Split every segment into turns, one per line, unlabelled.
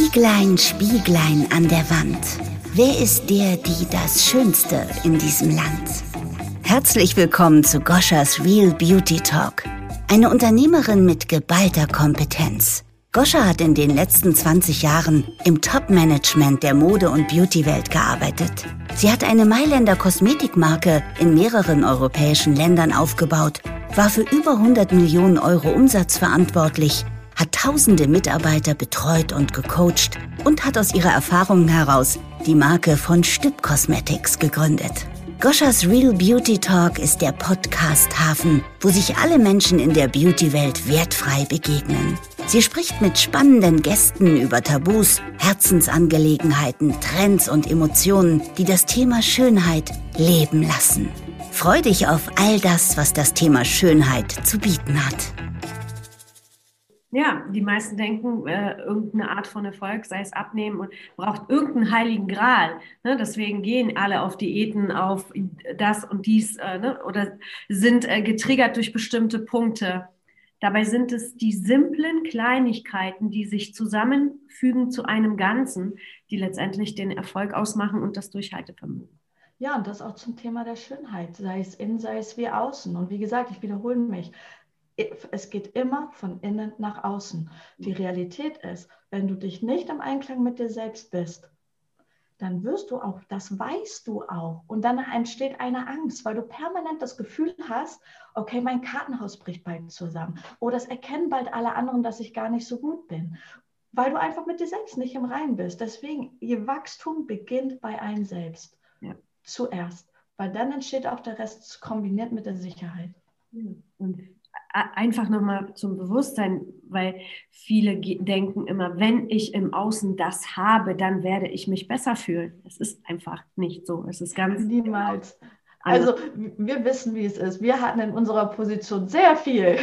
Spieglein, Spieglein an der Wand. Wer ist der, die das Schönste in diesem Land? Herzlich willkommen zu Goschas Real Beauty Talk. Eine Unternehmerin mit geballter Kompetenz. Goscha hat in den letzten 20 Jahren im Top-Management der Mode- und Beauty-Welt gearbeitet. Sie hat eine Mailänder Kosmetikmarke in mehreren europäischen Ländern aufgebaut, war für über 100 Millionen Euro Umsatz verantwortlich hat tausende Mitarbeiter betreut und gecoacht und hat aus ihrer Erfahrung heraus die Marke von Stüb Cosmetics gegründet. Goschas Real Beauty Talk ist der Podcast-Hafen, wo sich alle Menschen in der Beauty-Welt wertfrei begegnen. Sie spricht mit spannenden Gästen über Tabus, Herzensangelegenheiten, Trends und Emotionen, die das Thema Schönheit leben lassen. Freu dich auf all das, was das Thema Schönheit zu bieten hat.
Ja, die meisten denken, äh, irgendeine Art von Erfolg, sei es abnehmen und braucht irgendeinen heiligen Gral. Ne? Deswegen gehen alle auf Diäten, auf das und dies äh, ne? oder sind äh, getriggert durch bestimmte Punkte. Dabei sind es die simplen Kleinigkeiten, die sich zusammenfügen zu einem Ganzen, die letztendlich den Erfolg ausmachen und das Durchhaltevermögen.
Ja, und das auch zum Thema der Schönheit, sei es innen, sei es wie außen. Und wie gesagt, ich wiederhole mich es geht immer von innen nach außen. Die Realität ist, wenn du dich nicht im Einklang mit dir selbst bist, dann wirst du auch, das weißt du auch. Und dann entsteht eine Angst, weil du permanent das Gefühl hast, okay, mein Kartenhaus bricht bald zusammen. Oder es erkennen bald alle anderen, dass ich gar nicht so gut bin. Weil du einfach mit dir selbst nicht im Reinen bist. Deswegen, ihr Wachstum beginnt bei einem selbst. Ja. Zuerst. Weil dann entsteht auch der Rest kombiniert mit der Sicherheit.
Und einfach nochmal zum Bewusstsein, weil viele denken immer, wenn ich im Außen das habe, dann werde ich mich besser fühlen. Es ist einfach nicht so. Es ist ganz.
Niemals. Also, wir wissen, wie es ist. Wir hatten in unserer Position sehr viel.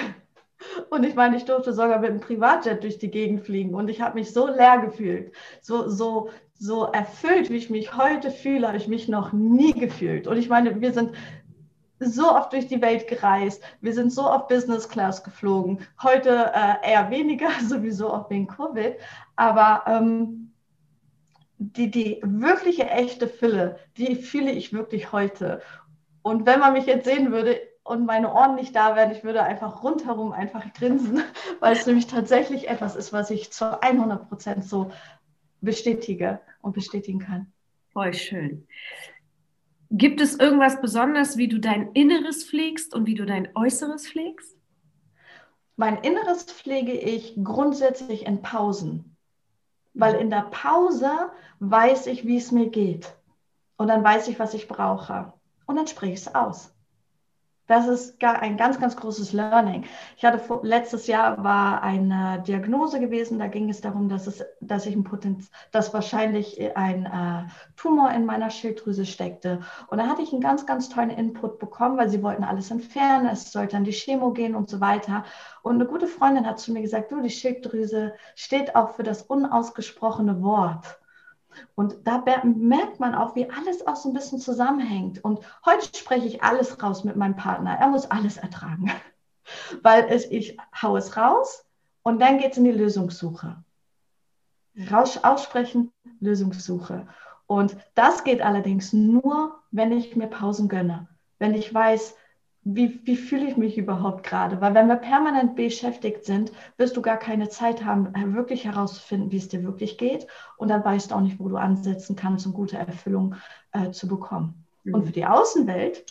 Und ich meine, ich durfte sogar mit einem Privatjet durch die Gegend fliegen und ich habe mich so leer gefühlt, so, so, so erfüllt, wie ich mich heute fühle, habe ich mich noch nie gefühlt. Und ich meine, wir sind so oft durch die Welt gereist. Wir sind so oft Business Class geflogen. Heute äh, eher weniger, sowieso auch wegen Covid. Aber ähm, die, die wirkliche, echte Fülle, die fühle ich wirklich heute. Und wenn man mich jetzt sehen würde und meine Ohren nicht da wären, ich würde einfach rundherum einfach grinsen, weil es nämlich tatsächlich etwas ist, was ich zu 100 Prozent so bestätige und bestätigen kann.
Voll schön. Gibt es irgendwas Besonderes, wie du dein Inneres pflegst und wie du dein Äußeres pflegst?
Mein Inneres pflege ich grundsätzlich in Pausen, weil in der Pause weiß ich, wie es mir geht. Und dann weiß ich, was ich brauche. Und dann spreche ich es aus. Das ist ein ganz, ganz großes Learning. Ich hatte vor, letztes Jahr war eine Diagnose gewesen. Da ging es darum, dass es, dass ich ein Potenz, dass wahrscheinlich ein äh, Tumor in meiner Schilddrüse steckte. Und da hatte ich einen ganz, ganz tollen Input bekommen, weil sie wollten alles entfernen. Es sollte an die Chemo gehen und so weiter. Und eine gute Freundin hat zu mir gesagt, du, die Schilddrüse steht auch für das unausgesprochene Wort. Und da merkt man auch, wie alles auch so ein bisschen zusammenhängt. Und heute spreche ich alles raus mit meinem Partner. Er muss alles ertragen, weil es, ich hau es raus und dann geht es in die Lösungssuche. Raus, aussprechen, Lösungssuche. Und das geht allerdings nur, wenn ich mir Pausen gönne. Wenn ich weiß, wie, wie fühle ich mich überhaupt gerade? Weil wenn wir permanent beschäftigt sind, wirst du gar keine Zeit haben, äh, wirklich herauszufinden, wie es dir wirklich geht. Und dann weißt du auch nicht, wo du ansetzen kannst, um gute Erfüllung äh, zu bekommen. Mhm. Und für die Außenwelt,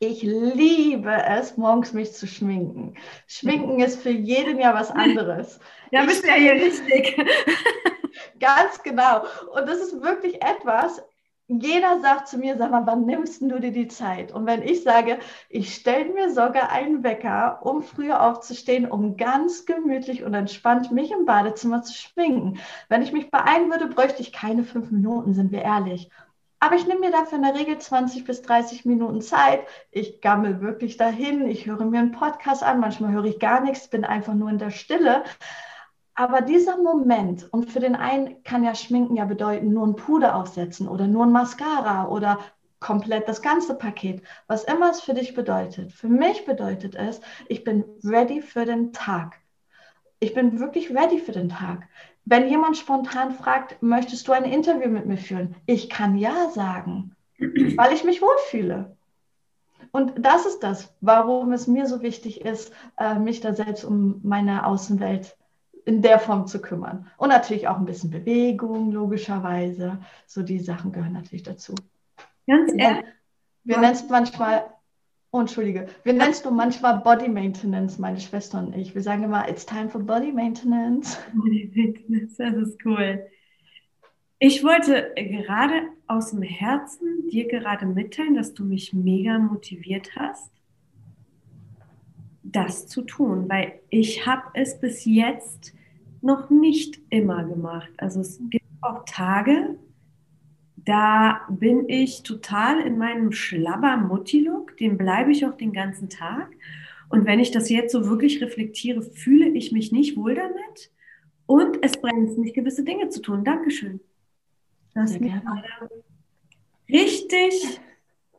ich liebe es, morgens mich zu schminken. Schminken ist für jeden ja was anderes.
Ja, bist du ja hier richtig.
Ganz genau. Und das ist wirklich etwas, jeder sagt zu mir, sag mal, wann nimmst du dir die Zeit? Und wenn ich sage, ich stelle mir sogar einen Wecker, um früher aufzustehen, um ganz gemütlich und entspannt mich im Badezimmer zu schminken. Wenn ich mich beeilen würde, bräuchte ich keine fünf Minuten, sind wir ehrlich. Aber ich nehme mir dafür in der Regel 20 bis 30 Minuten Zeit. Ich gammel wirklich dahin. Ich höre mir einen Podcast an. Manchmal höre ich gar nichts, bin einfach nur in der Stille. Aber dieser Moment, und für den einen kann ja Schminken ja bedeuten, nur ein Puder aufsetzen oder nur ein Mascara oder komplett das ganze Paket, was immer es für dich bedeutet. Für mich bedeutet es, ich bin ready für den Tag. ich bin wirklich ready für den Tag. Wenn jemand spontan fragt, möchtest du ein Interview mit mir führen? Ich kann ja sagen, weil ich mich wohlfühle. Und das ist das, warum es mir so wichtig ist, äh, mich da selbst um meine Außenwelt in der Form zu kümmern. Und natürlich auch ein bisschen Bewegung, logischerweise. So die Sachen gehören natürlich dazu. Ganz ehrlich. Wir nennen es manchmal, oh, entschuldige, wir nennen es nur manchmal Body Maintenance, meine Schwester und ich. Wir sagen immer, it's time for Body Maintenance. Body Maintenance,
das ist cool. Ich wollte gerade aus dem Herzen dir gerade mitteilen, dass du mich mega motiviert hast, das zu tun, weil ich habe es bis jetzt noch nicht immer gemacht. Also es gibt auch Tage, da bin ich total in meinem Schlabber-Mutti-Look, den bleibe ich auch den ganzen Tag. Und wenn ich das jetzt so wirklich reflektiere, fühle ich mich nicht wohl damit und es bremst mich, gewisse Dinge zu tun. Dankeschön. Das ist richtig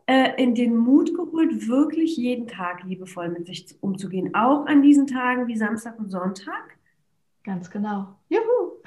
äh, in den Mut geholt, wirklich jeden Tag liebevoll mit sich umzugehen. Auch an diesen Tagen wie Samstag und Sonntag.
Ganz genau. Juhu!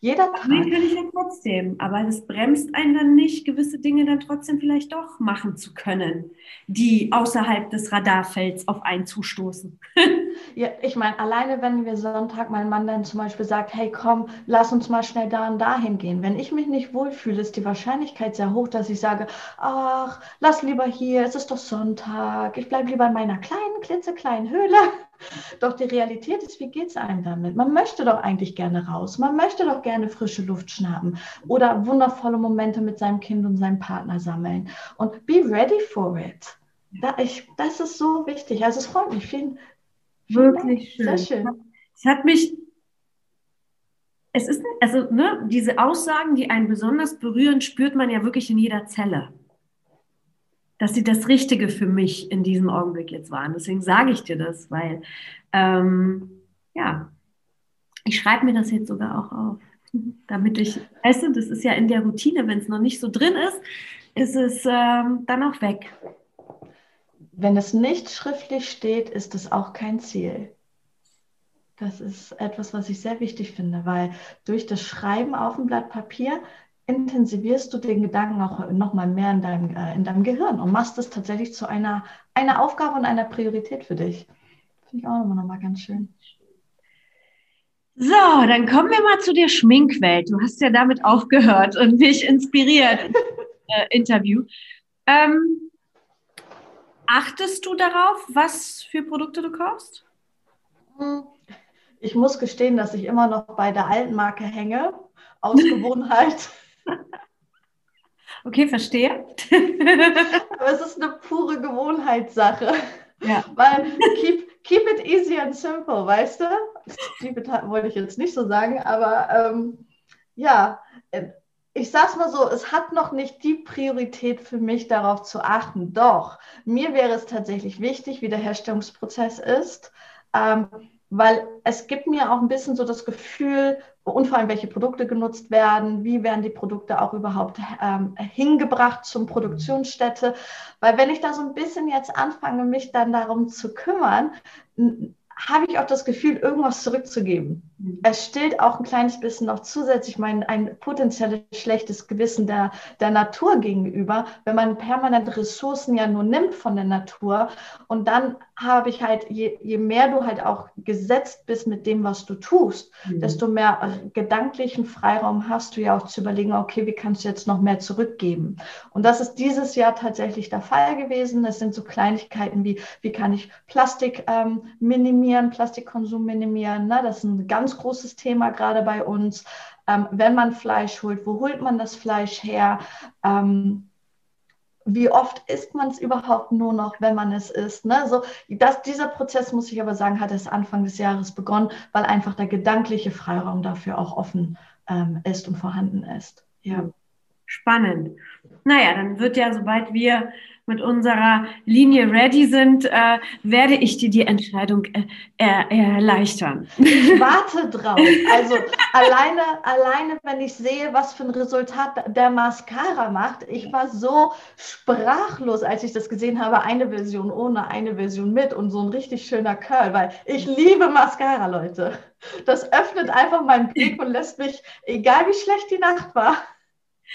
Jeder
Tag. Nee, kann ich ja trotzdem. Aber es bremst einen dann nicht, gewisse Dinge dann trotzdem vielleicht doch machen zu können, die außerhalb des Radarfelds auf einen zustoßen.
ja, ich meine, alleine wenn wir Sonntag, mein Mann dann zum Beispiel sagt, hey komm, lass uns mal schnell da und dahin gehen. Wenn ich mich nicht wohlfühle, ist die Wahrscheinlichkeit sehr hoch, dass ich sage, ach, lass lieber hier, es ist doch Sonntag, ich bleibe lieber in meiner kleinen, klitzekleinen Höhle. Doch die Realität ist, wie geht es einem damit? Man möchte doch eigentlich gerne raus. Man möchte doch gerne frische Luft schnappen oder wundervolle Momente mit seinem Kind und seinem Partner sammeln. Und be ready for it. Da ich, das ist so wichtig. Also es freut mich. Vielen,
Wirklich Dank. schön. Sehr schön. Es hat mich es ist, also ne, diese Aussagen, die einen besonders berühren, spürt man ja wirklich in jeder Zelle dass sie das Richtige für mich in diesem Augenblick jetzt waren. Deswegen sage ich dir das, weil ähm, ja, ich schreibe mir das jetzt sogar auch auf, damit ich, weißt du, das ist ja in der Routine, wenn es noch nicht so drin ist, ist es ähm, dann auch weg.
Wenn es nicht schriftlich steht, ist es auch kein Ziel. Das ist etwas, was ich sehr wichtig finde, weil durch das Schreiben auf dem Blatt Papier intensivierst du den Gedanken auch nochmal mehr in deinem, äh, in deinem Gehirn und machst es tatsächlich zu einer, einer Aufgabe und einer Priorität für dich. Finde ich auch nochmal, nochmal ganz schön.
So, dann kommen wir mal zu der Schminkwelt. Du hast ja damit aufgehört und mich inspiriert äh, Interview. Ähm, achtest du darauf, was für Produkte du kaufst?
Ich muss gestehen, dass ich immer noch bei der alten Marke hänge, aus Gewohnheit.
Okay, verstehe.
Aber es ist eine pure Gewohnheitssache. Ja. Weil keep, keep it easy and simple, weißt du? Keep it wollte ich jetzt nicht so sagen, aber ähm, ja, äh, ich sag's mal so, es hat noch nicht die Priorität für mich, darauf zu achten. Doch, mir wäre es tatsächlich wichtig, wie der Herstellungsprozess ist. Ähm, weil es gibt mir auch ein bisschen so das Gefühl, und vor allem welche Produkte genutzt werden, wie werden die Produkte auch überhaupt ähm, hingebracht zum Produktionsstätte. Weil wenn ich da so ein bisschen jetzt anfange, mich dann darum zu kümmern, habe ich auch das Gefühl, irgendwas zurückzugeben. Mhm. Es stillt auch ein kleines bisschen noch zusätzlich mein ein potenzielles schlechtes Gewissen der, der Natur gegenüber, wenn man permanent Ressourcen ja nur nimmt von der Natur. Und dann habe ich halt, je, je mehr du halt auch gesetzt bist mit dem, was du tust, mhm. desto mehr äh, gedanklichen Freiraum hast du ja auch zu überlegen, okay, wie kannst du jetzt noch mehr zurückgeben? Und das ist dieses Jahr tatsächlich der Fall gewesen. Es sind so Kleinigkeiten wie, wie kann ich Plastik ähm, minimieren, Plastikkonsum minimieren. Ne? Das ist ein ganz großes Thema gerade bei uns. Ähm, wenn man Fleisch holt, wo holt man das Fleisch her? Ähm, wie oft isst man es überhaupt nur noch, wenn man es isst. Ne? So, das, dieser Prozess, muss ich aber sagen, hat es Anfang des Jahres begonnen, weil einfach der gedankliche Freiraum dafür auch offen ähm, ist und vorhanden ist. Ja.
Spannend. Naja, dann wird ja, sobald wir mit unserer Linie ready sind, äh, werde ich dir die Entscheidung äh, er, erleichtern.
Ich warte drauf. Also alleine, alleine, wenn ich sehe, was für ein Resultat der Mascara macht, ich war so sprachlos, als ich das gesehen habe. Eine Version ohne, eine Version mit und so ein richtig schöner Curl, weil ich liebe Mascara, Leute. Das öffnet einfach meinen Blick und lässt mich, egal wie schlecht die Nacht war,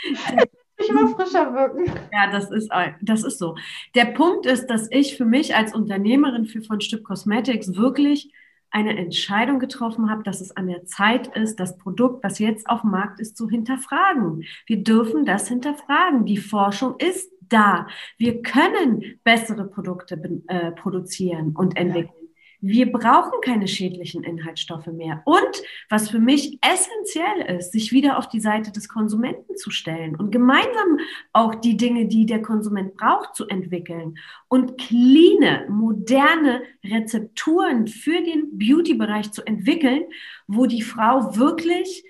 immer frischer wirken.
Ja, das ist, das ist so. Der Punkt ist, dass ich für mich als Unternehmerin für von Stück Cosmetics wirklich eine Entscheidung getroffen habe, dass es an der Zeit ist, das Produkt, was jetzt auf dem Markt ist, zu hinterfragen. Wir dürfen das hinterfragen. Die Forschung ist da. Wir können bessere Produkte äh, produzieren und entwickeln. Wir brauchen keine schädlichen Inhaltsstoffe mehr. Und was für mich essentiell ist, sich wieder auf die Seite des Konsumenten zu stellen und gemeinsam auch die Dinge, die der Konsument braucht, zu entwickeln und cleane, moderne Rezepturen für den Beauty-Bereich zu entwickeln, wo die Frau wirklich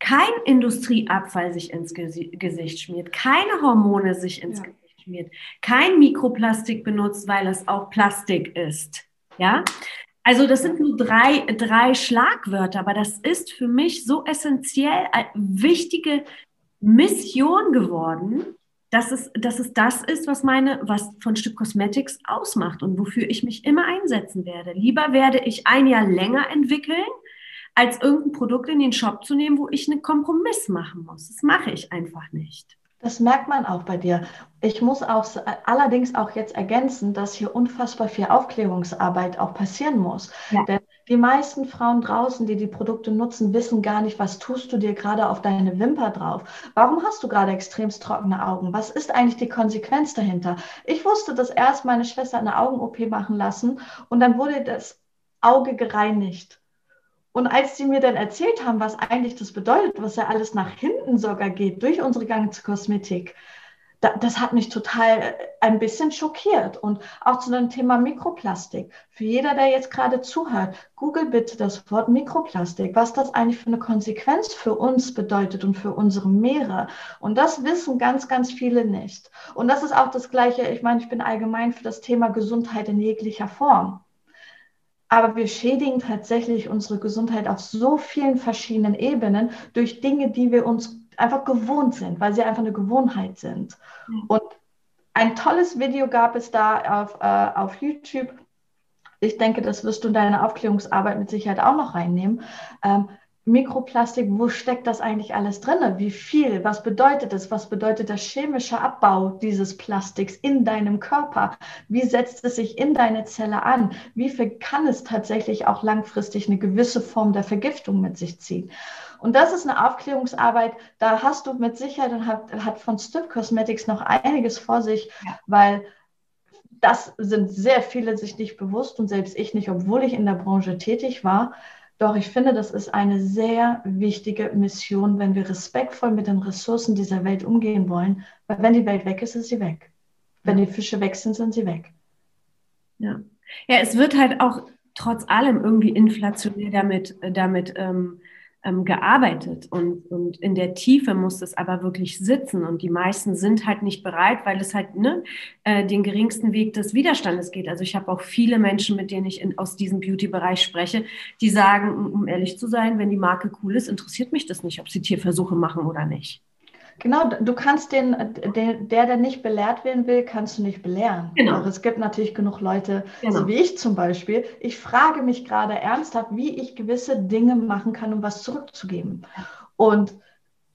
kein Industrieabfall sich ins Gesicht schmiert, keine Hormone sich ins ja. Schmiert, kein Mikroplastik benutzt, weil es auch Plastik ist. Ja? Also das sind nur drei, drei Schlagwörter, aber das ist für mich so essentiell eine wichtige Mission geworden, dass es, dass es das ist, was meine, was von Stück Cosmetics ausmacht und wofür ich mich immer einsetzen werde. Lieber werde ich ein Jahr länger entwickeln, als irgendein Produkt in den Shop zu nehmen, wo ich einen Kompromiss machen muss. Das mache ich einfach nicht.
Das merkt man auch bei dir. Ich muss auch allerdings auch jetzt ergänzen, dass hier unfassbar viel Aufklärungsarbeit auch passieren muss. Ja. Denn die meisten Frauen draußen, die die Produkte nutzen, wissen gar nicht, was tust du dir gerade auf deine Wimper drauf? Warum hast du gerade extremst trockene Augen? Was ist eigentlich die Konsequenz dahinter? Ich wusste das erst meine Schwester eine Augen-OP machen lassen und dann wurde das Auge gereinigt. Und als sie mir dann erzählt haben, was eigentlich das bedeutet, was ja alles nach hinten sogar geht, durch unsere ganze Kosmetik, da, das hat mich total äh, ein bisschen schockiert. Und auch zu dem Thema Mikroplastik. Für jeder, der jetzt gerade zuhört, google bitte das Wort Mikroplastik, was das eigentlich für eine Konsequenz für uns bedeutet und für unsere Meere. Und das wissen ganz, ganz viele nicht. Und das ist auch das Gleiche. Ich meine, ich bin allgemein für das Thema Gesundheit in jeglicher Form. Aber wir schädigen tatsächlich unsere Gesundheit auf so vielen verschiedenen Ebenen durch Dinge, die wir uns einfach gewohnt sind, weil sie einfach eine Gewohnheit sind. Mhm. Und ein tolles Video gab es da auf, äh, auf YouTube. Ich denke, das wirst du in deine Aufklärungsarbeit mit Sicherheit auch noch reinnehmen. Ähm, Mikroplastik, wo steckt das eigentlich alles drin? Wie viel? Was bedeutet es? Was bedeutet der chemische Abbau dieses Plastiks in deinem Körper? Wie setzt es sich in deine Zelle an? Wie viel kann es tatsächlich auch langfristig eine gewisse Form der Vergiftung mit sich ziehen? Und das ist eine Aufklärungsarbeit, da hast du mit Sicherheit und hat, hat von Stip Cosmetics noch einiges vor sich, ja. weil das sind sehr viele sich nicht bewusst und selbst ich nicht, obwohl ich in der Branche tätig war. Doch ich finde, das ist eine sehr wichtige Mission, wenn wir respektvoll mit den Ressourcen dieser Welt umgehen wollen. Weil wenn die Welt weg ist, ist sie weg. Wenn die Fische weg sind, sind sie weg.
Ja. Ja, es wird halt auch trotz allem irgendwie inflationär damit, damit ähm, ähm, gearbeitet und, und in der Tiefe muss es aber wirklich sitzen und die meisten sind halt nicht bereit, weil es halt ne, äh, den geringsten Weg des Widerstandes geht. Also ich habe auch viele Menschen, mit denen ich in, aus diesem Beauty-Bereich spreche, die sagen, um ehrlich zu sein, wenn die Marke cool ist, interessiert mich das nicht, ob sie Tierversuche machen oder nicht.
Genau, du kannst den, der, der nicht belehrt werden will, kannst du nicht belehren. Genau. Aber es gibt natürlich genug Leute, genau. so wie ich zum Beispiel. Ich frage mich gerade ernsthaft, wie ich gewisse Dinge machen kann, um was zurückzugeben. Und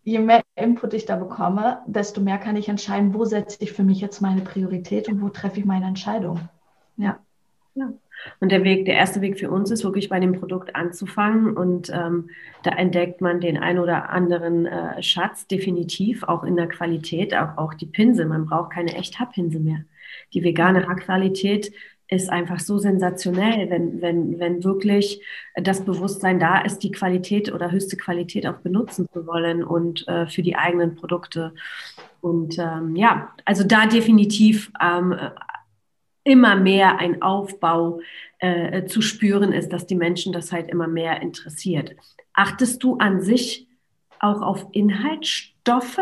je mehr Input ich da bekomme, desto mehr kann ich entscheiden, wo setze ich für mich jetzt meine Priorität und wo treffe ich meine Entscheidung. Ja.
ja. Und der Weg, der erste Weg für uns ist wirklich bei dem Produkt anzufangen und ähm, da entdeckt man den ein oder anderen äh, Schatz definitiv, auch in der Qualität, auch, auch die Pinsel. Man braucht keine echt Haarpinsel mehr. Die vegane Haarqualität ist einfach so sensationell, wenn, wenn, wenn wirklich das Bewusstsein da ist, die Qualität oder höchste Qualität auch benutzen zu wollen und äh, für die eigenen Produkte. Und ähm, ja, also da definitiv ähm, immer mehr ein Aufbau äh, zu spüren ist, dass die Menschen das halt immer mehr interessiert. Achtest du an sich auch auf Inhaltsstoffe?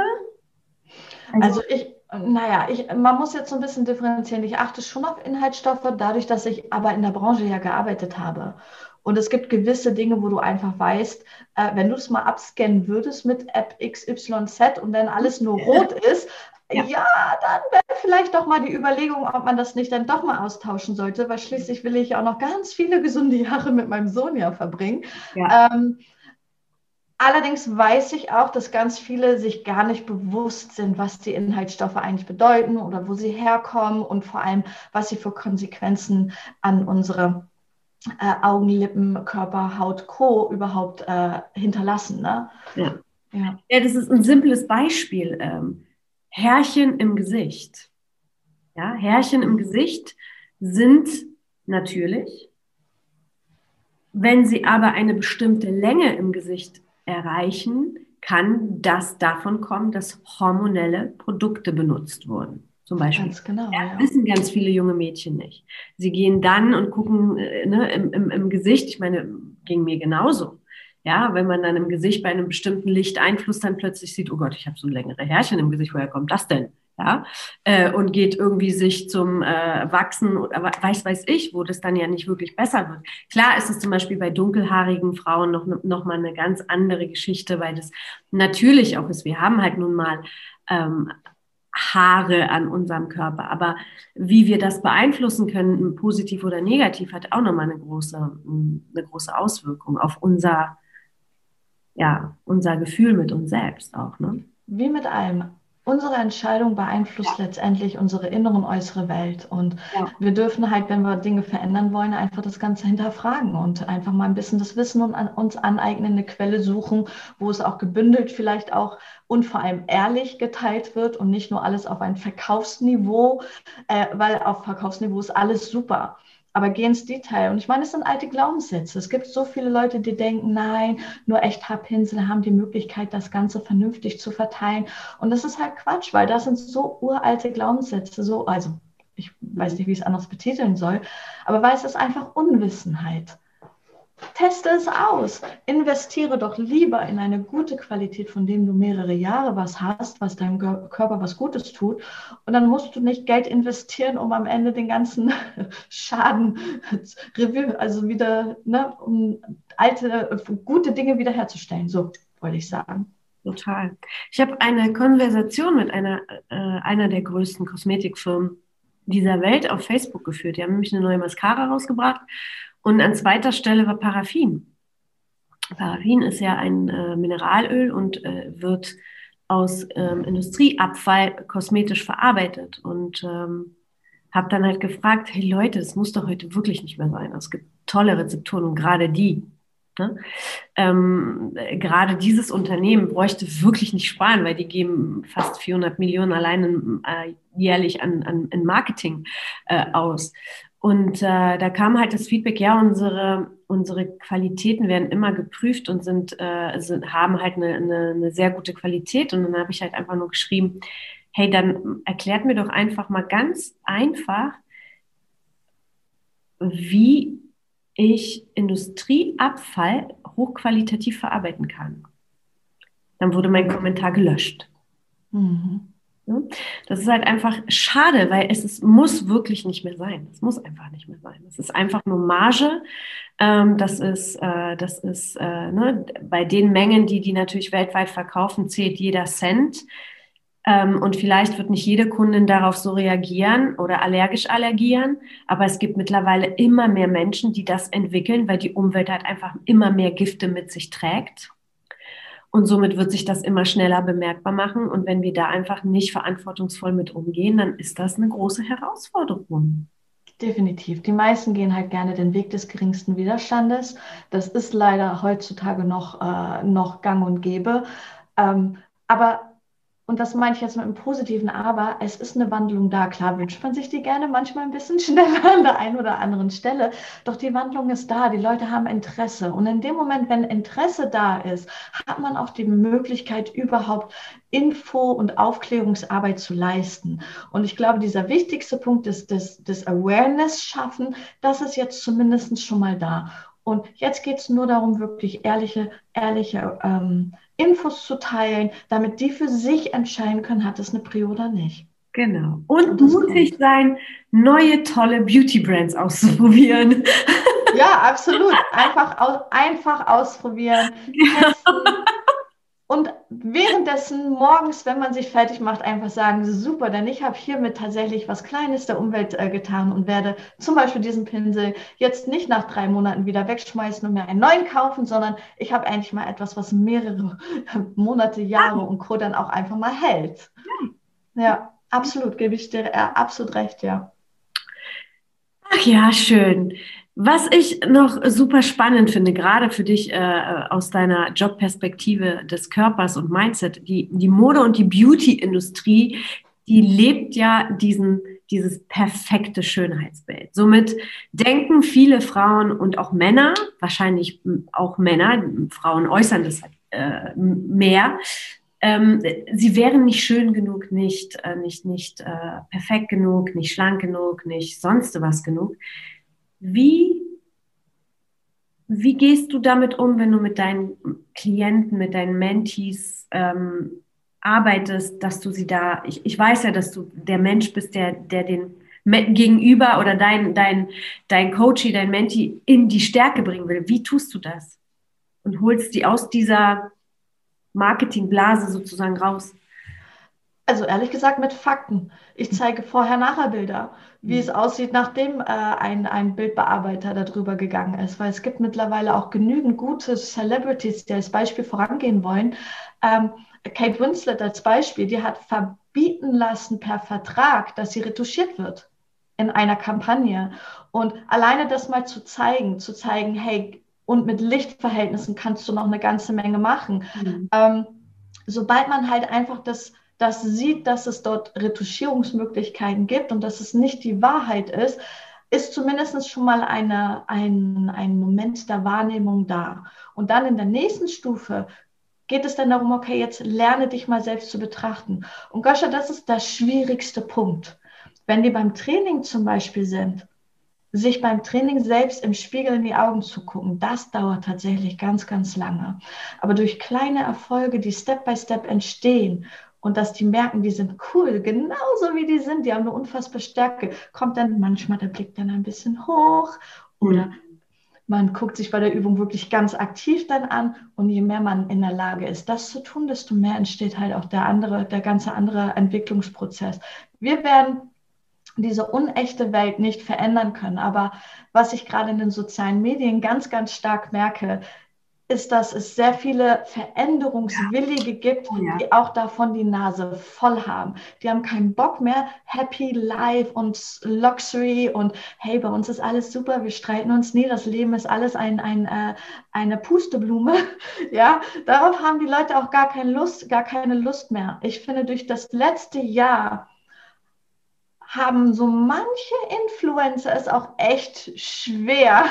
Also, also ich, Naja, ich, man muss jetzt so ein bisschen differenzieren. Ich achte schon auf Inhaltsstoffe, dadurch, dass ich aber in der Branche ja gearbeitet habe. Und es gibt gewisse Dinge, wo du einfach weißt, äh, wenn du es mal abscannen würdest mit App XYZ und dann alles nur rot ist, ja, ja dann wäre vielleicht doch mal die Überlegung, ob man das nicht dann doch mal austauschen sollte, weil schließlich will ich auch noch ganz viele gesunde Jahre mit meinem Sohn ja verbringen. Ja. Ähm, Allerdings weiß ich auch, dass ganz viele sich gar nicht bewusst sind, was die Inhaltsstoffe eigentlich bedeuten oder wo sie herkommen und vor allem, was sie für Konsequenzen an unsere äh, Augen, Lippen, Körper, Haut, Co. überhaupt äh, hinterlassen. Ne?
Ja. Ja. ja, das ist ein simples Beispiel. Ähm, Härchen im Gesicht. Ja, Härchen im Gesicht sind natürlich, wenn sie aber eine bestimmte Länge im Gesicht erreichen, kann das davon kommen, dass hormonelle Produkte benutzt wurden. Zum Beispiel. Ganz genau. Ja. wissen ganz viele junge Mädchen nicht. Sie gehen dann und gucken äh, ne, im, im, im Gesicht, ich meine, ging mir genauso. Ja, wenn man dann im Gesicht bei einem bestimmten Lichteinfluss dann plötzlich sieht, oh Gott, ich habe so längere Härchen im Gesicht, woher kommt das denn? Ja, äh, und geht irgendwie sich zum äh, Wachsen oder weiß weiß ich, wo das dann ja nicht wirklich besser wird. Klar ist es zum Beispiel bei dunkelhaarigen Frauen noch, noch mal eine ganz andere Geschichte, weil das natürlich auch ist. Wir haben halt nun mal ähm, Haare an unserem Körper. Aber wie wir das beeinflussen können, positiv oder negativ, hat auch nochmal eine große, eine große Auswirkung auf unser ja, unser Gefühl mit uns selbst auch. Ne?
Wie mit allem. Unsere Entscheidung beeinflusst ja. letztendlich unsere innere und äußere Welt. Und ja. wir dürfen halt, wenn wir Dinge verändern wollen, einfach das Ganze hinterfragen und einfach mal ein bisschen das Wissen und an, uns aneignen, eine Quelle suchen, wo es auch gebündelt vielleicht auch und vor allem ehrlich geteilt wird und nicht nur alles auf ein Verkaufsniveau, äh, weil auf Verkaufsniveau ist alles super aber geh ins Detail. Und ich meine, es sind alte Glaubenssätze. Es gibt so viele Leute, die denken, nein, nur echt Haarpinsel haben die Möglichkeit, das Ganze vernünftig zu verteilen. Und das ist halt Quatsch, weil das sind so uralte Glaubenssätze, so, also ich weiß nicht, wie ich es anders betiteln soll, aber weil es ist einfach Unwissenheit. Teste es aus. Investiere doch lieber in eine gute Qualität, von dem du mehrere Jahre was hast, was deinem Körper was Gutes tut. Und dann musst du nicht Geld investieren, um am Ende den ganzen Schaden, also wieder, ne, um alte, gute Dinge wiederherzustellen. So wollte ich sagen.
Total. Ich habe eine Konversation mit einer, äh, einer der größten Kosmetikfirmen dieser Welt auf Facebook geführt. Die haben nämlich eine neue Mascara rausgebracht und an zweiter Stelle war Paraffin. Paraffin ist ja ein äh, Mineralöl und äh, wird aus ähm, Industrieabfall kosmetisch verarbeitet. Und ähm, habe dann halt gefragt, hey Leute, das muss doch heute wirklich nicht mehr sein. Es gibt tolle Rezepturen und gerade die. Ne? Ähm, gerade dieses Unternehmen bräuchte wirklich nicht sparen, weil die geben fast 400 Millionen allein äh, jährlich an, an in Marketing äh, aus. Und äh, da kam halt das Feedback, ja, unsere, unsere Qualitäten werden immer geprüft und sind, äh, sind haben halt eine, eine, eine sehr gute Qualität. Und dann habe ich halt einfach nur geschrieben, hey, dann erklärt mir doch einfach mal ganz einfach, wie ich Industrieabfall hochqualitativ verarbeiten kann. Dann wurde mein Kommentar gelöscht. Mhm. Das ist halt einfach schade, weil es ist, muss wirklich nicht mehr sein. Es muss einfach nicht mehr sein. Es ist einfach nur Marge. Ähm, das ist, äh, das ist äh, ne, bei den Mengen, die die natürlich weltweit verkaufen, zählt jeder Cent. Ähm, und vielleicht wird nicht jede Kundin darauf so reagieren oder allergisch allergieren, aber es gibt mittlerweile immer mehr Menschen, die das entwickeln, weil die Umwelt halt einfach immer mehr Gifte mit sich trägt. Und somit wird sich das immer schneller bemerkbar machen. Und wenn wir da einfach nicht verantwortungsvoll mit umgehen, dann ist das eine große Herausforderung.
Definitiv. Die meisten gehen halt gerne den Weg des geringsten Widerstandes. Das ist leider heutzutage noch, äh, noch gang und gäbe. Ähm, aber und das meine ich jetzt mit einem positiven Aber, es ist eine Wandlung da. Klar wünscht man sich die gerne manchmal ein bisschen schneller an der einen oder anderen Stelle, doch die Wandlung ist da, die Leute haben Interesse. Und in dem Moment, wenn Interesse da ist, hat man auch die Möglichkeit, überhaupt Info- und Aufklärungsarbeit zu leisten. Und ich glaube, dieser wichtigste Punkt ist das, das Awareness schaffen, das ist jetzt zumindest schon mal da. Und jetzt geht es nur darum, wirklich ehrliche, ehrliche ähm, Infos zu teilen, damit die für sich entscheiden können, hat es eine Prio oder nicht.
Genau. Und mutig sein, neue tolle Beauty-Brands auszuprobieren.
Ja, absolut. Einfach, einfach ausprobieren. Testen. Und währenddessen morgens, wenn man sich fertig macht, einfach sagen, super, denn ich habe hiermit tatsächlich was Kleines der Umwelt äh, getan und werde zum Beispiel diesen Pinsel jetzt nicht nach drei Monaten wieder wegschmeißen und mir einen neuen kaufen, sondern ich habe eigentlich mal etwas, was mehrere Monate, Jahre und Co. dann auch einfach mal hält. Ja, absolut, gebe ich dir äh, absolut recht, ja.
Ach ja, schön. Was ich noch super spannend finde, gerade für dich äh, aus deiner Jobperspektive des Körpers und Mindset, die, die Mode- und die Beauty-Industrie, die lebt ja diesen, dieses perfekte Schönheitsbild. Somit denken viele Frauen und auch Männer, wahrscheinlich auch Männer, Frauen äußern das äh, mehr, ähm, sie wären nicht schön genug, nicht, äh, nicht, nicht äh, perfekt genug, nicht schlank genug, nicht sonst was genug. Wie, wie gehst du damit um, wenn du mit deinen Klienten, mit deinen Mentees ähm, arbeitest, dass du sie da, ich, ich weiß ja, dass du der Mensch bist, der, der den Gegenüber oder dein, dein, dein Coachie, dein Mentee in die Stärke bringen will. Wie tust du das? Und holst die aus dieser Marketingblase sozusagen raus?
Also ehrlich gesagt mit Fakten. Ich zeige Vorher-Nachher-Bilder wie es aussieht, nachdem äh, ein, ein Bildbearbeiter darüber gegangen ist. Weil es gibt mittlerweile auch genügend gute Celebrities, die als Beispiel vorangehen wollen. Ähm, Kate Winslet als Beispiel, die hat verbieten lassen per Vertrag, dass sie retuschiert wird in einer Kampagne. Und alleine das mal zu zeigen, zu zeigen, hey, und mit Lichtverhältnissen kannst du noch eine ganze Menge machen. Mhm. Ähm, sobald man halt einfach das das sieht, dass es dort Retuschierungsmöglichkeiten gibt und dass es nicht die Wahrheit ist, ist zumindest schon mal eine, ein, ein Moment der Wahrnehmung da. Und dann in der nächsten Stufe geht es dann darum, okay, jetzt lerne dich mal selbst zu betrachten. Und Goscha, das ist der schwierigste Punkt. Wenn die beim Training zum Beispiel sind, sich beim Training selbst im Spiegel in die Augen zu gucken, das dauert tatsächlich ganz, ganz lange. Aber durch kleine Erfolge, die Step by Step entstehen und dass die merken, die sind cool, genauso wie die sind, die haben eine unfassbare Stärke, kommt dann manchmal der Blick dann ein bisschen hoch oder mhm. man guckt sich bei der Übung wirklich ganz aktiv dann an und je mehr man in der Lage ist, das zu tun, desto mehr entsteht halt auch der andere, der ganze andere Entwicklungsprozess. Wir werden diese unechte Welt nicht verändern können. Aber was ich gerade in den sozialen Medien ganz, ganz stark merke, ist, dass es sehr viele Veränderungswillige gibt, ja. die auch davon die Nase voll haben. Die haben keinen Bock mehr, Happy Life und Luxury und hey, bei uns ist alles super, wir streiten uns nie, das Leben ist alles ein, ein, äh, eine Pusteblume. ja, darauf haben die Leute auch gar keine Lust, gar keine Lust mehr. Ich finde, durch das letzte Jahr haben so manche Influencer es auch echt schwer,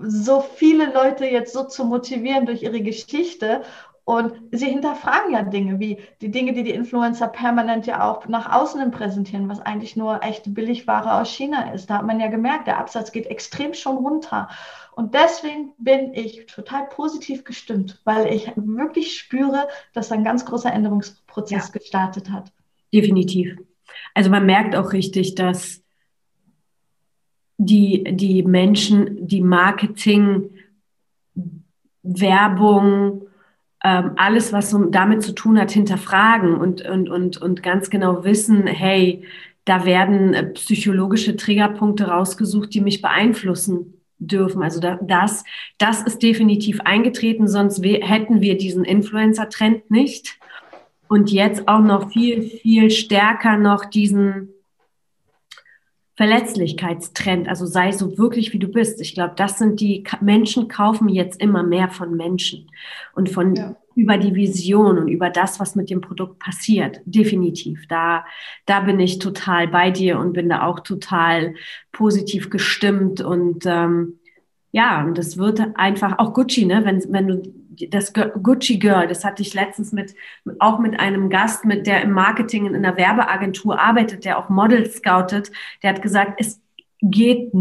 so viele Leute jetzt so zu motivieren durch ihre Geschichte. Und sie hinterfragen ja Dinge, wie die Dinge, die die Influencer permanent ja auch nach außen präsentieren, was eigentlich nur echte Billigware aus China ist. Da hat man ja gemerkt, der Absatz geht extrem schon runter. Und deswegen bin ich total positiv gestimmt, weil ich wirklich spüre, dass ein ganz großer Änderungsprozess ja. gestartet hat.
Definitiv. Also man merkt auch richtig, dass die, die Menschen, die Marketing, Werbung, ähm, alles, was so damit zu tun hat, hinterfragen und, und, und, und ganz genau wissen, hey, da werden äh, psychologische Triggerpunkte rausgesucht, die mich beeinflussen dürfen. Also da, das, das ist definitiv eingetreten, sonst hätten wir diesen Influencer-Trend nicht. Und jetzt auch noch viel, viel stärker noch diesen Verletzlichkeitstrend, also sei so wirklich wie du bist. Ich glaube, das sind die Menschen kaufen jetzt immer mehr von Menschen und von ja. über die Vision und über das, was mit dem Produkt passiert. Definitiv. Da, da bin ich total bei dir und bin da auch total positiv gestimmt und ähm, ja, und das wird einfach auch Gucci, ne? Wenn, wenn du das Gucci Girl, das hatte ich letztens mit, auch mit einem Gast, mit der im Marketing in einer Werbeagentur arbeitet, der auch Models scoutet, der hat gesagt, es geht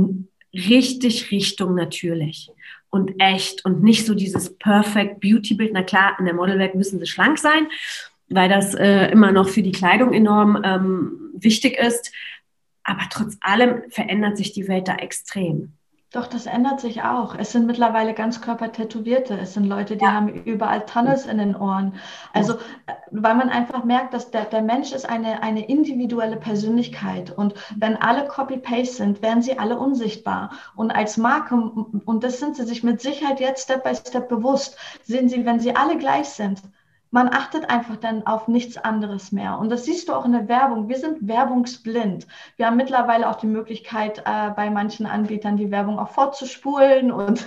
richtig Richtung natürlich und echt und nicht so dieses Perfect Beauty Bild. Na klar, in der Modelwelt müssen sie schlank sein, weil das äh, immer noch für die Kleidung enorm ähm, wichtig ist. Aber trotz allem verändert sich die Welt da extrem.
Doch, das ändert sich auch. Es sind mittlerweile Ganzkörper-Tätowierte. Es sind Leute, die ja. haben überall Tunnels in den Ohren. Also, äh, weil man einfach merkt, dass der, der Mensch ist eine, eine individuelle Persönlichkeit. Und wenn alle Copy-Paste sind, werden sie alle unsichtbar. Und als Marke, und das sind sie sich mit Sicherheit jetzt Step by Step bewusst, sehen sie, wenn sie alle gleich sind, man achtet einfach dann auf nichts anderes mehr. Und das siehst du auch in der Werbung. Wir sind werbungsblind. Wir haben mittlerweile auch die Möglichkeit, äh, bei manchen Anbietern die Werbung auch vorzuspulen. Und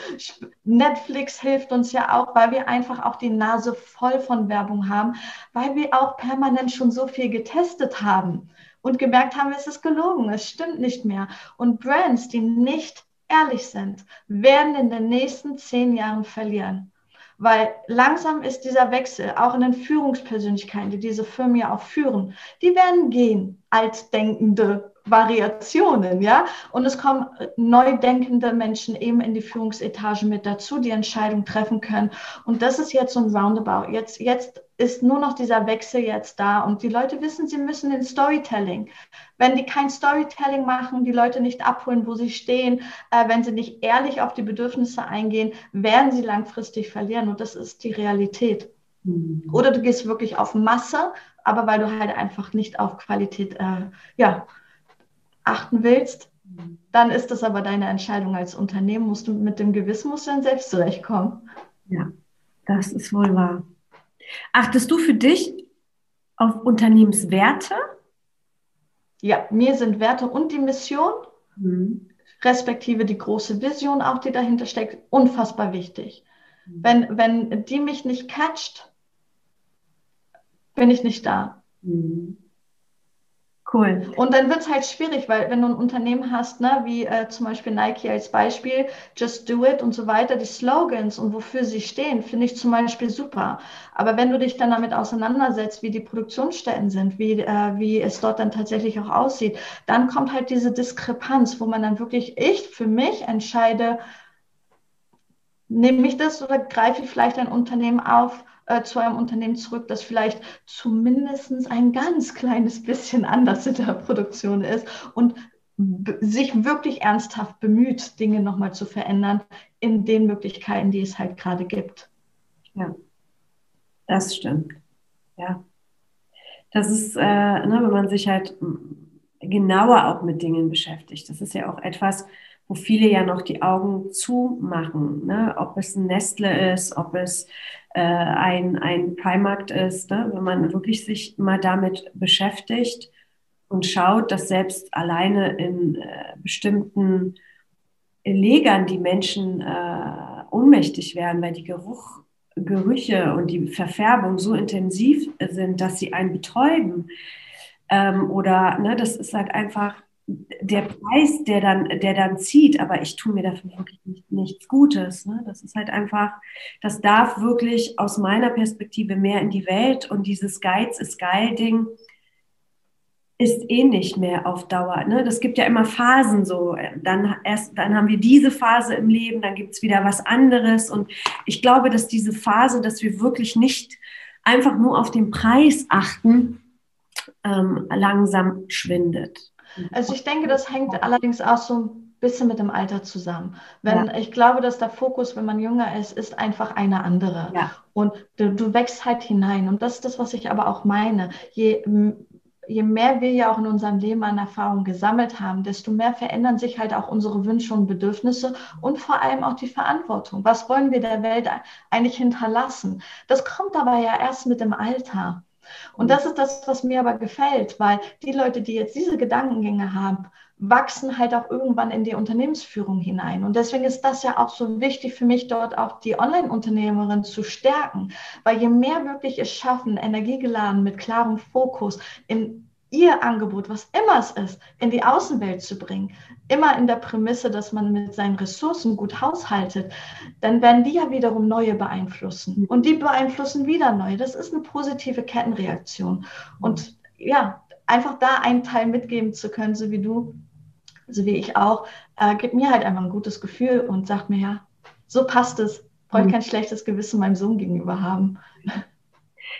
Netflix hilft uns ja auch, weil wir einfach auch die Nase voll von Werbung haben, weil wir auch permanent schon so viel getestet haben und gemerkt haben, es ist gelogen, es stimmt nicht mehr. Und Brands, die nicht ehrlich sind, werden in den nächsten zehn Jahren verlieren. Weil langsam ist dieser Wechsel, auch in den Führungspersönlichkeiten, die diese Firmen ja auch führen, die werden gehen, altdenkende Variationen, ja. Und es kommen neu denkende Menschen eben in die Führungsetage mit dazu, die Entscheidungen treffen können. Und das ist jetzt so ein Roundabout. Jetzt, jetzt ist nur noch dieser Wechsel jetzt da und die Leute wissen, sie müssen in Storytelling. Wenn die kein Storytelling machen, die Leute nicht abholen, wo sie stehen, äh, wenn sie nicht ehrlich auf die Bedürfnisse eingehen, werden sie langfristig verlieren und das ist die Realität. Mhm. Oder du gehst wirklich auf Masse, aber weil du halt einfach nicht auf Qualität äh, ja, achten willst, mhm. dann ist das aber deine Entscheidung als Unternehmen. Musst du mit dem Gewissen musst du dann selbst zurechtkommen.
Ja, das ist wohl wahr. Achtest du für dich auf Unternehmenswerte?
Ja, mir sind Werte und die Mission, mhm. respektive die große Vision auch, die dahinter steckt, unfassbar wichtig. Mhm. Wenn, wenn die mich nicht catcht, bin ich nicht da. Mhm. Cool. Und dann wird es halt schwierig, weil wenn du ein Unternehmen hast, ne, wie äh, zum Beispiel Nike als Beispiel, Just Do It und so weiter, die Slogans und wofür sie stehen, finde ich zum Beispiel super. Aber wenn du dich dann damit auseinandersetzt, wie die Produktionsstätten sind, wie, äh, wie es dort dann tatsächlich auch aussieht, dann kommt halt diese Diskrepanz, wo man dann wirklich, ich für mich entscheide, nehme ich das oder greife ich vielleicht ein Unternehmen auf, äh, zu einem Unternehmen zurück, das vielleicht zumindest ein ganz kleines bisschen anders in der Produktion ist und sich wirklich ernsthaft bemüht, Dinge nochmal zu verändern in den Möglichkeiten, die es halt gerade gibt.
Ja, das stimmt. Ja. Das ist, äh, ne, wenn man sich halt genauer auch mit Dingen beschäftigt. Das ist ja auch etwas, wo viele ja noch die Augen zumachen. Ne? Ob es ein Nestle ist, ob es ein, ein Primarkt ist, ne? wenn man wirklich sich mal damit beschäftigt und schaut, dass selbst alleine in äh, bestimmten Legern die Menschen äh, ohnmächtig werden, weil die Geruch, Gerüche und die Verfärbung so intensiv sind, dass sie einen betäuben. Ähm, oder ne, das ist halt einfach der Preis, der dann, der dann zieht, aber ich tue mir dafür wirklich nicht, nichts Gutes. Ne? Das ist halt einfach, das darf wirklich aus meiner Perspektive mehr in die Welt und dieses Geiz ist geil Ding ist eh nicht mehr auf Dauer. Ne? Das gibt ja immer Phasen so. Dann erst, dann haben wir diese Phase im Leben, dann gibt es wieder was anderes. Und ich glaube, dass diese Phase, dass wir wirklich nicht einfach nur auf den Preis achten, ähm, langsam schwindet.
Also ich denke, das hängt allerdings auch so ein bisschen mit dem Alter zusammen. Wenn ja. ich glaube, dass der Fokus, wenn man jünger ist, ist einfach eine andere. Ja. Und du, du wächst halt hinein. Und das ist das, was ich aber auch meine. Je, je mehr wir ja auch in unserem Leben an Erfahrung gesammelt haben, desto mehr verändern sich halt auch unsere Wünsche und Bedürfnisse und vor allem auch die Verantwortung. Was wollen wir der Welt eigentlich hinterlassen? Das kommt aber ja erst mit dem Alter. Und das ist das, was mir aber gefällt, weil die Leute, die jetzt diese Gedankengänge haben, wachsen halt auch irgendwann in die Unternehmensführung hinein. Und deswegen ist das ja auch so wichtig für mich, dort auch die Online-Unternehmerin zu stärken, weil je mehr wirklich es schaffen, energiegeladen mit klarem Fokus in ihr Angebot, was immer es ist, in die Außenwelt zu bringen, immer in der Prämisse, dass man mit seinen Ressourcen gut haushaltet, dann werden die ja wiederum neue beeinflussen. Mhm. Und die beeinflussen wieder neue. Das ist eine positive Kettenreaktion. Und ja, einfach da einen Teil mitgeben zu können, so wie du, so wie ich auch, äh, gibt mir halt einfach ein gutes Gefühl und sagt mir, ja, so passt es. Brauche ich mhm. kein schlechtes Gewissen meinem Sohn gegenüber haben.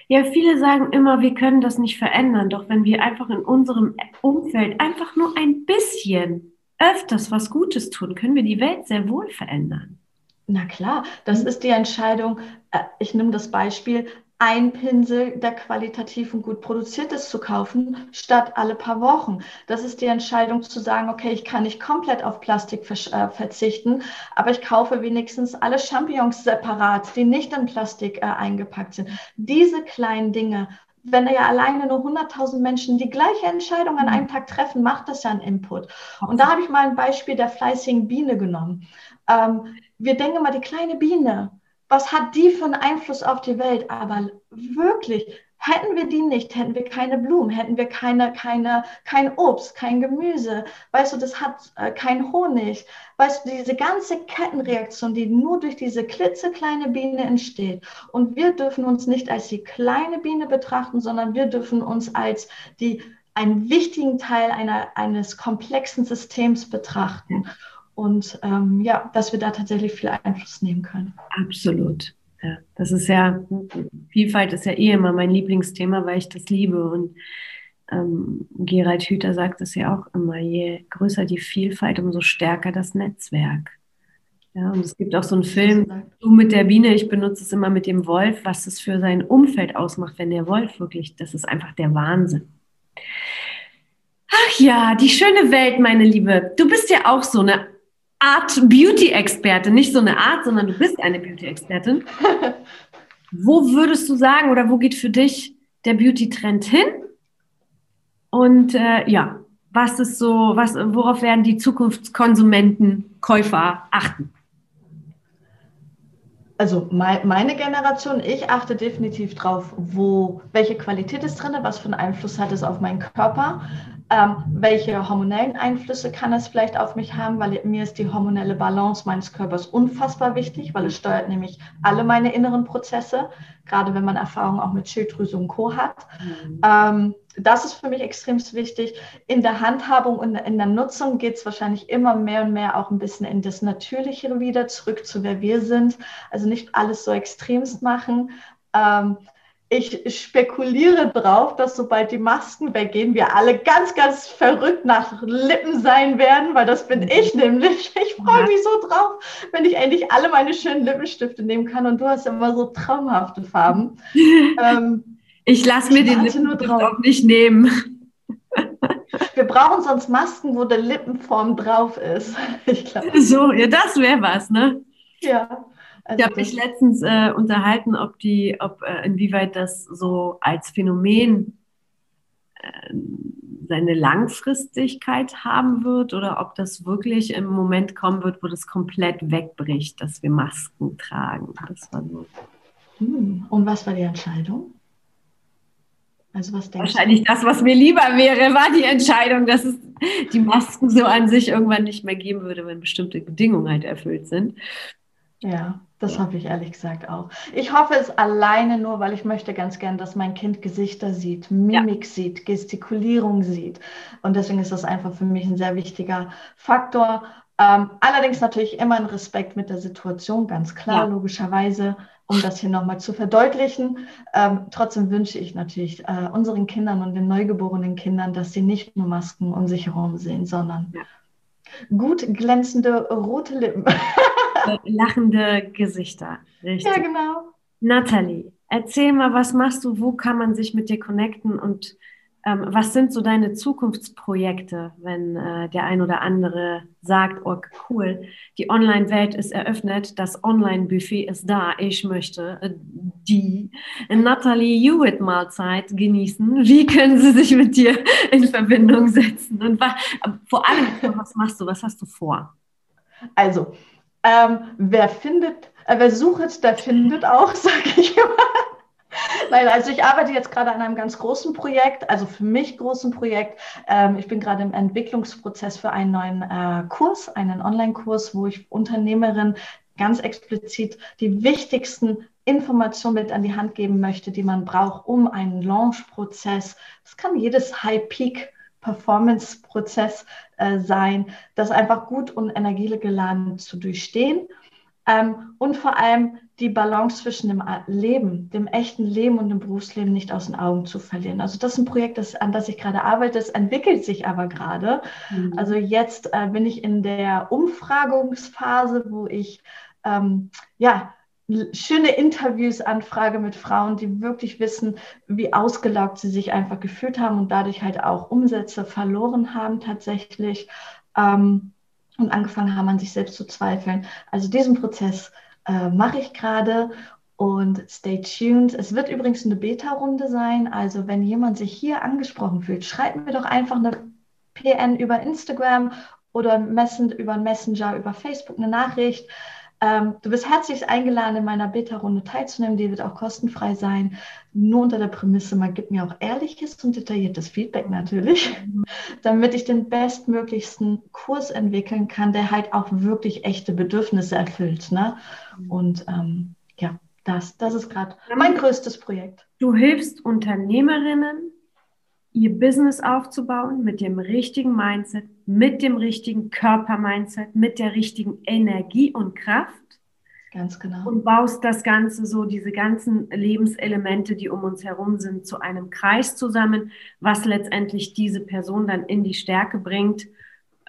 Ja, viele sagen immer, wir können das nicht verändern. Doch wenn wir einfach in unserem Umfeld einfach nur ein bisschen öfters was Gutes tun, können wir die Welt sehr wohl verändern.
Na klar, das ist die Entscheidung. Äh, ich nehme das Beispiel, ein Pinsel, der qualitativ und gut produziert ist, zu kaufen, statt alle paar Wochen. Das ist die Entscheidung zu sagen, okay, ich kann nicht komplett auf Plastik äh, verzichten, aber ich kaufe wenigstens alle Champignons separat, die nicht in Plastik äh, eingepackt sind. Diese kleinen Dinge, wenn ja alleine nur 100.000 Menschen die gleiche Entscheidung an einem Tag treffen, macht das ja einen Input. Und da habe ich mal ein Beispiel der fleißigen Biene genommen. Ähm, wir denken mal, die kleine Biene, was hat die für einen Einfluss auf die Welt? Aber wirklich, hätten wir die nicht, hätten wir keine Blumen, hätten wir keine, keine, kein Obst, kein Gemüse, weißt du, das hat äh, kein Honig, weißt du, diese ganze Kettenreaktion, die nur durch diese klitzekleine Biene entsteht. Und wir dürfen uns nicht als die kleine Biene betrachten, sondern wir dürfen uns als die einen wichtigen Teil einer, eines komplexen Systems betrachten und ähm, ja, dass wir da tatsächlich viel Einfluss nehmen können.
Absolut. Ja, das ist ja, Vielfalt ist ja eh immer mein Lieblingsthema, weil ich das liebe. Und ähm, Gerald Hüther sagt es ja auch immer, je größer die Vielfalt, umso stärker das Netzwerk. Ja, und es gibt auch so einen Film, du mit der Biene, ich benutze es immer mit dem Wolf, was es für sein Umfeld ausmacht, wenn der Wolf wirklich, das ist einfach der Wahnsinn. Ach ja, die schöne Welt, meine Liebe. Du bist ja auch so eine Art Beauty-Experte, nicht so eine Art, sondern du bist eine Beauty-Expertin. wo würdest du sagen oder wo geht für dich der Beauty-Trend hin? Und äh, ja, was ist so, was, worauf werden die Zukunftskonsumenten, Käufer achten?
Also meine Generation, ich achte definitiv drauf, wo, welche Qualität ist drin, was für einen Einfluss hat es auf meinen Körper, ähm, welche hormonellen Einflüsse kann es vielleicht auf mich haben, weil mir ist die hormonelle Balance meines Körpers unfassbar wichtig, weil es steuert nämlich alle meine inneren Prozesse, gerade wenn man Erfahrungen auch mit Schilddrüse und Co. hat. Mhm. Ähm, das ist für mich extrem wichtig. In der Handhabung und in der Nutzung geht es wahrscheinlich immer mehr und mehr auch ein bisschen in das Natürliche wieder, zurück zu wer wir sind. Also nicht alles so extremst machen. Ähm, ich spekuliere drauf, dass sobald die Masken weggehen, wir alle ganz, ganz verrückt nach Lippen sein werden, weil das bin ich nämlich. Ich freue mich so drauf, wenn ich endlich alle meine schönen Lippenstifte nehmen kann und du hast immer so traumhafte Farben.
ähm, ich lasse mir den Lippenstift auch nicht nehmen.
Wir brauchen sonst Masken, wo der Lippenform drauf ist.
Ich glaube. So, ja, das wäre was, ne?
Ja.
Also ich habe mich letztens äh, unterhalten, ob die, ob äh, inwieweit das so als Phänomen äh, seine Langfristigkeit haben wird oder ob das wirklich im Moment kommen wird, wo das komplett wegbricht, dass wir Masken tragen. Das war so.
Hm. Und was war die Entscheidung?
Also was Wahrscheinlich du? das, was mir lieber wäre, war die Entscheidung, dass es die Masken so an sich irgendwann nicht mehr geben würde, wenn bestimmte Bedingungen halt erfüllt sind.
Ja, das hoffe ich ehrlich gesagt auch. Ich hoffe es alleine nur, weil ich möchte ganz gern, dass mein Kind Gesichter sieht, Mimik ja. sieht, Gestikulierung sieht. Und deswegen ist das einfach für mich ein sehr wichtiger Faktor. Ähm, allerdings natürlich immer in Respekt mit der Situation, ganz klar, ja. logischerweise, um das hier nochmal zu verdeutlichen. Ähm, trotzdem wünsche ich natürlich äh, unseren Kindern und den neugeborenen Kindern, dass sie nicht nur Masken um sich herum sehen, sondern ja. gut glänzende rote Lippen.
lachende Gesichter.
Richtig. Ja, genau.
Nathalie, erzähl mal, was machst du? Wo kann man sich mit dir connecten? Und ähm, was sind so deine Zukunftsprojekte, wenn äh, der ein oder andere sagt, oh cool, die Online-Welt ist eröffnet, das Online-Buffet ist da, ich möchte äh, die Nathalie Hewitt-Mahlzeit genießen. Wie können sie sich mit dir in Verbindung setzen? Und vor allem, was machst du, was hast du vor?
Also, ähm, wer findet, äh, wer sucht, der findet auch, sage ich immer. Nein, also ich arbeite jetzt gerade an einem ganz großen Projekt, also für mich großen Projekt. Ähm, ich bin gerade im Entwicklungsprozess für einen neuen äh, Kurs, einen Online-Kurs, wo ich Unternehmerin ganz explizit die wichtigsten Informationen mit an die Hand geben möchte, die man braucht, um einen Launch-Prozess, das kann jedes High-Peak Performance-Prozess äh, sein, das einfach gut und energiegeladen zu durchstehen. Ähm, und vor allem die Balance zwischen dem Leben, dem echten Leben und dem Berufsleben nicht aus den Augen zu verlieren. Also das ist ein Projekt, das, an das ich gerade arbeite. Es entwickelt sich aber gerade. Mhm. Also jetzt äh, bin ich in der Umfragungsphase, wo ich ähm, ja schöne Interviews anfrage mit Frauen, die wirklich wissen, wie ausgelaugt sie sich einfach gefühlt haben und dadurch halt auch Umsätze verloren haben tatsächlich ähm, und angefangen haben, an sich selbst zu zweifeln. Also diesen Prozess äh, mache ich gerade und stay tuned. Es wird übrigens eine Beta-Runde sein. Also wenn jemand sich hier angesprochen fühlt, schreibt mir doch einfach eine PN über Instagram oder über Messenger, über Facebook eine Nachricht. Ähm, du bist herzlich eingeladen, in meiner Beta-Runde teilzunehmen. Die wird auch kostenfrei sein. Nur unter der Prämisse, man gibt mir auch ehrliches und detailliertes Feedback natürlich, damit ich den bestmöglichsten Kurs entwickeln kann, der halt auch wirklich echte Bedürfnisse erfüllt. Ne? Und ähm, ja, das, das ist gerade mein größtes Projekt.
Du hilfst Unternehmerinnen, ihr Business aufzubauen mit dem richtigen Mindset, mit dem richtigen Körper-Mindset, mit der richtigen Energie und Kraft.
Ganz genau.
Und baust das Ganze so, diese ganzen Lebenselemente, die um uns herum sind, zu einem Kreis zusammen, was letztendlich diese Person dann in die Stärke bringt,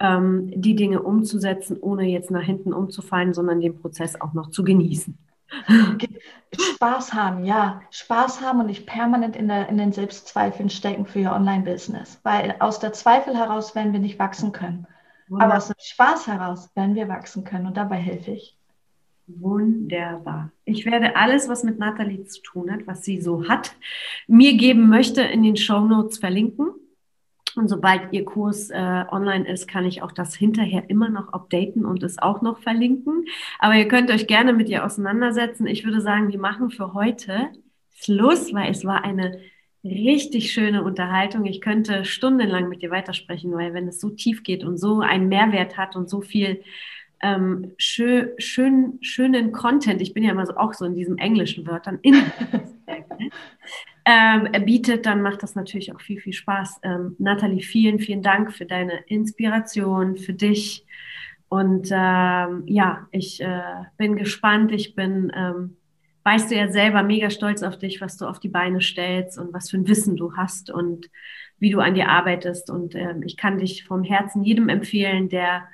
ähm, die Dinge umzusetzen, ohne jetzt nach hinten umzufallen, sondern den Prozess auch noch zu genießen.
Spaß haben, ja. Spaß haben und nicht permanent in, der, in den Selbstzweifeln stecken für ihr Online-Business. Weil aus der Zweifel heraus werden wir nicht wachsen können. Wunderbar. Aber aus dem Spaß heraus werden wir wachsen können und dabei helfe ich.
Wunderbar. Ich werde alles, was mit Nathalie zu tun hat, was sie so hat, mir geben möchte, in den Show Notes verlinken. Und sobald Ihr Kurs äh, online ist, kann ich auch das hinterher immer noch updaten und es auch noch verlinken. Aber ihr könnt euch gerne mit ihr auseinandersetzen. Ich würde sagen, wir machen für heute Schluss, weil es war eine richtig schöne Unterhaltung. Ich könnte stundenlang mit dir weitersprechen, weil wenn es so tief geht und so einen Mehrwert hat und so viel ähm, schön, schön, schönen Content, ich bin ja immer so, auch so in diesen englischen Wörtern, in ähm, bietet, dann macht das natürlich auch viel, viel Spaß. Ähm, Nathalie, vielen, vielen Dank für deine Inspiration, für dich. Und ähm, ja, ich äh, bin gespannt. Ich bin, ähm, weißt du ja selber, mega stolz auf dich, was du auf die Beine stellst und was für ein Wissen du hast und wie du an dir arbeitest. Und ähm, ich kann dich vom Herzen jedem empfehlen, der,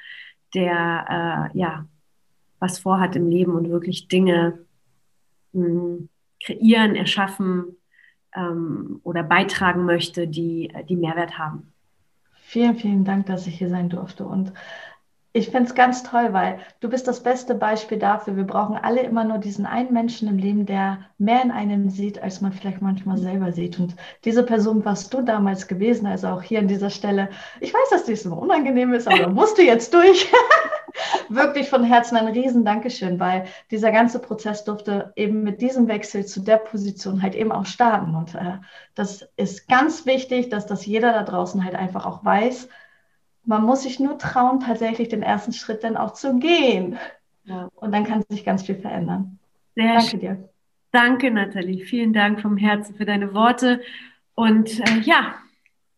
der äh, ja was vorhat im Leben und wirklich Dinge mh, hm, kreieren, erschaffen, ähm, oder beitragen möchte, die, die Mehrwert haben.
Vielen, vielen Dank, dass ich hier sein durfte. Und ich finde es ganz toll, weil du bist das beste Beispiel dafür. Wir brauchen alle immer nur diesen einen Menschen im Leben, der mehr in einem sieht, als man vielleicht manchmal selber sieht. Und diese Person warst du damals gewesen, also auch hier an dieser Stelle. Ich weiß, dass dies immer unangenehm ist, aber musst du jetzt durch. Wirklich von Herzen ein riesen Dankeschön, weil dieser ganze Prozess durfte eben mit diesem Wechsel zu der Position halt eben auch starten. Und äh, das ist ganz wichtig, dass das jeder da draußen halt einfach auch weiß man muss sich nur trauen, tatsächlich den ersten Schritt dann auch zu gehen. Ja. Und dann kann sich ganz viel verändern.
Sehr Danke dir. Danke, Nathalie. Vielen Dank vom Herzen für deine Worte. Und äh, ja,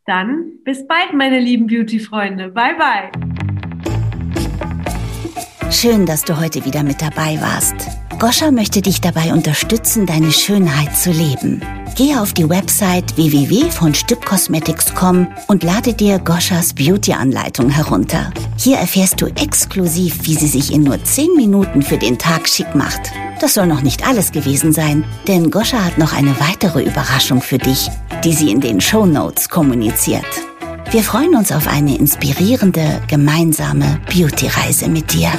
dann bis bald, meine lieben Beauty-Freunde. Bye, bye.
Schön, dass du heute wieder mit dabei warst. Goscha möchte dich dabei unterstützen, deine Schönheit zu leben. Gehe auf die Website www.von und lade dir Goschas Beauty-Anleitung herunter. Hier erfährst du exklusiv, wie sie sich in nur 10 Minuten für den Tag schick macht. Das soll noch nicht alles gewesen sein, denn Goscha hat noch eine weitere Überraschung für dich, die sie in den Show Notes kommuniziert. Wir freuen uns auf eine inspirierende gemeinsame Beauty-Reise mit dir.